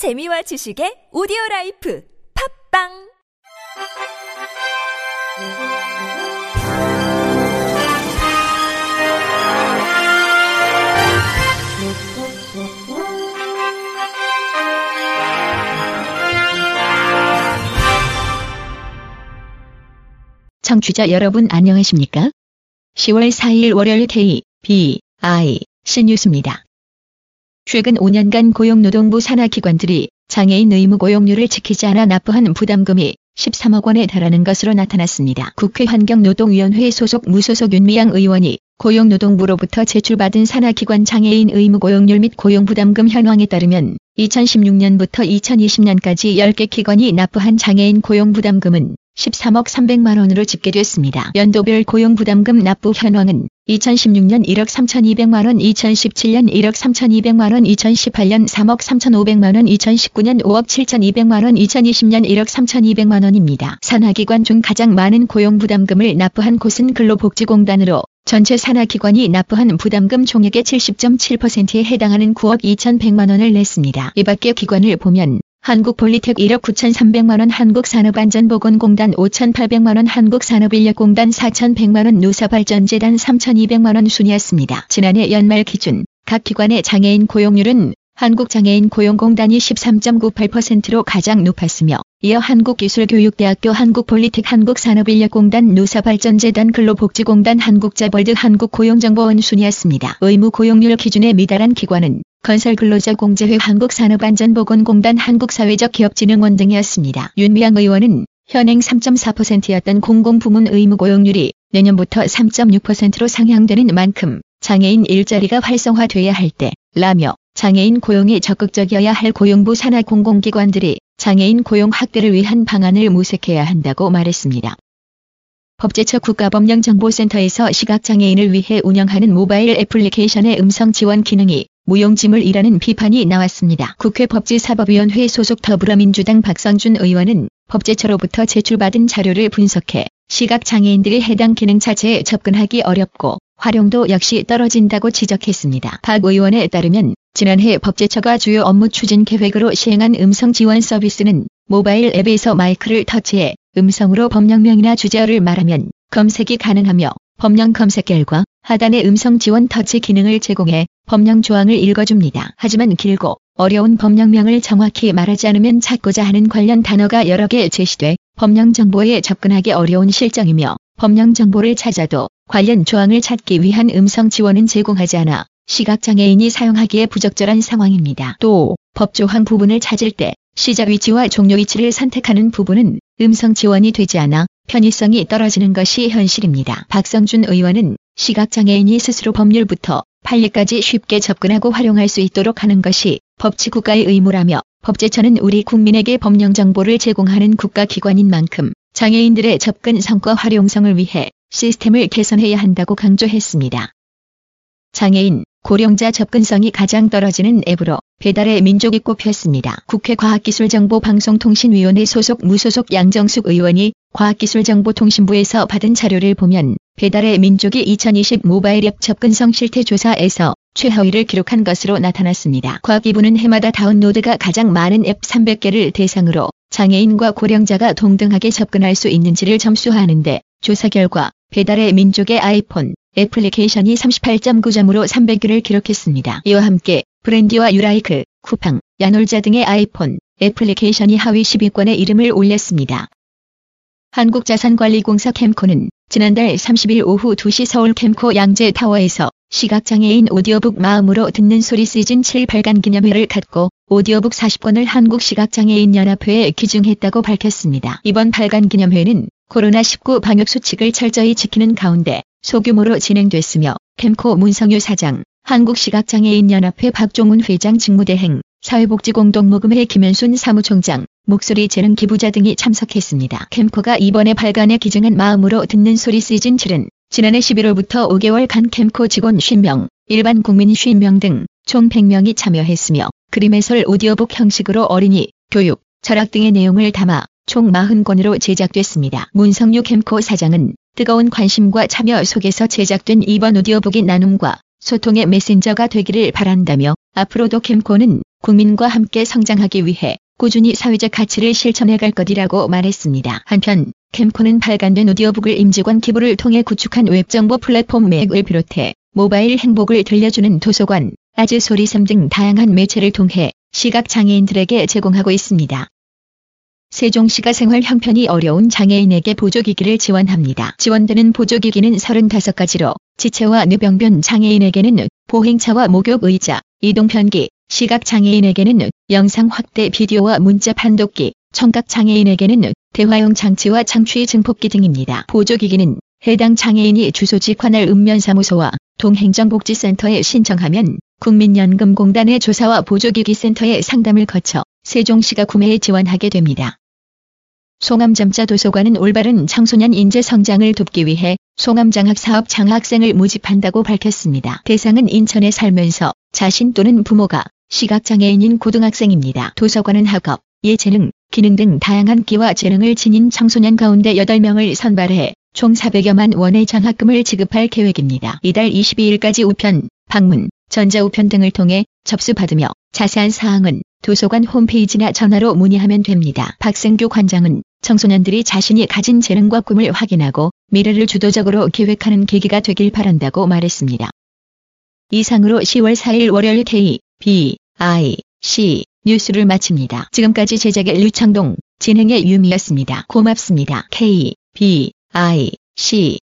재미와 지식의 오디오 라이프 팝빵 청취자 여러분 안녕하십니까? 10월 4일 월요일 K, B, I, C 뉴스입니다. 최근 5년간 고용노동부 산하 기관들이 장애인 의무 고용률을 지키지 않아 납부한 부담금이 13억 원에 달하는 것으로 나타났습니다. 국회 환경노동위원회 소속 무소속 윤미향 의원이 고용노동부로부터 제출받은 산하기관 장애인 의무 고용률 및 고용부담금 현황에 따르면 2016년부터 2020년까지 10개 기관이 납부한 장애인 고용부담금은 13억 300만 원으로 집계됐습니다. 연도별 고용부담금 납부 현황은 2016년 1억 3,200만 원, 2017년 1억 3,200만 원, 2018년 3억 3,500만 원, 2019년 5억 7,200만 원, 2020년 1억 3,200만 원입니다. 산하기관 중 가장 많은 고용부담금을 납부한 곳은 근로복지공단으로 전체 산하기관이 납부한 부담금 총액의 70.7%에 해당하는 9억 2,100만 원을 냈습니다. 이 밖의 기관을 보면 한국폴리텍 1억 9,300만원 한국산업안전보건공단 5,800만원 한국산업인력공단 4,100만원 노사발전재단 3,200만원 순이었습니다. 지난해 연말 기준 각 기관의 장애인 고용률은 한국장애인 고용공단이 13.98%로 가장 높았으며 이어 한국기술교육대학교 한국폴리텍 한국산업인력공단 노사발전재단 근로복지공단 한국자벌드 한국고용정보원 순이었습니다. 의무 고용률 기준에 미달한 기관은 건설 근로자 공제회 한국산업안전보건공단 한국사회적기업진흥원 등이었습니다. 윤미향 의원은 현행 3.4%였던 공공부문 의무 고용률이 내년부터 3.6%로 상향되는 만큼 장애인 일자리가 활성화돼야 할 때 라며 장애인 고용에 적극적이어야 할 고용부 산하 공공기관들이 장애인 고용 확대를 위한 방안을 모색해야 한다고 말했습니다. 법제처 국가법령정보센터에서 시각장애인을 위해 운영하는 모바일 애플리케이션의 음성 지원 기능이 무용지물이라는 비판이 나왔습니다. 국회 법제사법위원회 소속 더불어민주당 박성준 의원은 법제처로부터 제출받은 자료를 분석해 시각장애인들이 해당 기능 자체에 접근하기 어렵고 활용도 역시 떨어진다고 지적했습니다. 박 의원에 따르면 지난해 법제처가 주요 업무 추진 계획으로 시행한 음성 지원 서비스는 모바일 앱에서 마이크를 터치해 음성으로 법령명이나 주제어를 말하면 검색이 가능하며 법령 검색 결과 하단의 음성 지원 터치 기능을 제공해 법령 조항을 읽어줍니다. 하지만 길고 어려운 법령명을 정확히 말하지 않으면 찾고자 하는 관련 단어가 여러 개 제시돼 법령 정보에 접근하기 어려운 실정이며 법령 정보를 찾아도 관련 조항을 찾기 위한 음성 지원은 제공하지 않아 시각장애인이 사용하기에 부적절한 상황입니다. 또 법조항 부분을 찾을 때 시작 위치와 종료 위치를 선택하는 부분은 음성 지원이 되지 않아 편의성이 떨어지는 것이 현실입니다. 박성준 의원은 시각장애인이 스스로 법률부터 판례까지 쉽게 접근하고 활용할 수 있도록 하는 것이 법치국가의 의무라며 법제처는 우리 국민에게 법령 정보를 제공하는 국가기관인 만큼 장애인들의 접근 성과 활용성을 위해 시스템을 개선해야 한다고 강조했습니다. 장애인, 고령자 접근성이 가장 떨어지는 앱으로 배달의 민족이 꼽혔습니다. 국회 과학기술정보방송통신위원회 소속 무소속 양정숙 의원이 과학기술정보통신부에서 받은 자료를 보면 배달의 민족이 2020 모바일 앱 접근성 실태 조사에서 최하위를 기록한 것으로 나타났습니다. 과기부는 해마다 다운로드가 가장 많은 앱 300개를 대상으로 장애인과 고령자가 동등하게 접근할 수 있는지를 점수하는데 조사 결과 배달의 민족의 아이폰 애플리케이션이 38.9점으로 300개를 기록했습니다. 이와 함께 브랜디와 유라이크, 쿠팡, 야놀자 등의 아이폰 애플리케이션이 하위 10위권에 이름을 올렸습니다. 한국자산관리공사 캠코는 지난달 30일 오후 2시 서울 캠코 양재타워에서 시각장애인 오디오북 마음으로 듣는 소리 시즌 7 발간 기념회를 갖고 오디오북 40권을 한국시각장애인연합회에 기증했다고 밝혔습니다. 이번 발간 기념회는 코로나19 방역 수칙을 철저히 지키는 가운데 소규모로 진행됐으며 캠코 문성유 사장, 한국시각장애인연합회 박종훈 회장 직무대행, 사회복지공동모금회 김현순 사무총장, 목소리 재능 기부자 등이 참석했습니다. 캠코가 이번에 발간에 기증한 마음으로 듣는 소리 시즌 7은 지난해 11월부터 5개월간 캠코 직원 50명, 일반 국민 50명 등 총 100명이 참여했으며 그림 해설 오디오북 형식으로 어린이, 교육, 철학 등의 내용을 담아 총 40권으로 제작됐습니다. 문성유 캠코 사장은 뜨거운 관심과 참여 속에서 제작된 이번 오디오북이 나눔과 소통의 메신저가 되기를 바란다며 앞으로도 캠코는 국민과 함께 성장하기 위해 꾸준히 사회적 가치를 실천해 갈 것이라고 말했습니다. 한편 캠코는 발간된 오디오북을 임직원 기부를 통해 구축한 웹정보 플랫폼 맥을 비롯해 모바일 행복을 들려주는 도서관, 아즈 소리섬 등 다양한 매체를 통해 시각장애인들에게 제공하고 있습니다. 세종시가 생활 형편이 어려운 장애인에게 보조기기를 지원합니다. 지원되는 보조기기는 35가지로 지체와 뇌병변 장애인에게는 보행차와 목욕의자, 이동편기, 시각장애인에게는 영상 확대 비디오와 문자 판독기, 청각장애인에게는 대화용 장치와 창취 증폭기 등입니다. 보조기기는 해당 장애인이 주소지 관할 읍면사무소와 동행정복지센터에 신청하면 국민연금공단의 조사와 보조기기 센터의 상담을 거쳐 세종시가 구매에 지원하게 됩니다. 송암점자 도서관은 올바른 청소년 인재 성장을 돕기 위해 송암장학 사업 장학생을 모집한다고 밝혔습니다. 대상은 인천에 살면서 자신 또는 부모가 시각장애인인 고등학생입니다. 도서관은 학업, 예체능, 기능 등 다양한 끼와 재능을 지닌 청소년 가운데 8명을 선발해 총 400여만 원의 장학금을 지급할 계획입니다. 이달 22일까지 우편, 방문, 전자우편 등을 통해 접수받으며 자세한 사항은 도서관 홈페이지나 전화로 문의하면 됩니다. 박승규 관장은 청소년들이 자신이 가진 재능과 꿈을 확인하고 미래를 주도적으로 계획하는 계기가 되길 바란다고 말했습니다. 이상으로 10월 4일 월요일 K, B, I, C 뉴스를 마칩니다. 지금까지 제작의 류창동, 진행의 유미였습니다. 고맙습니다. K, B, I, C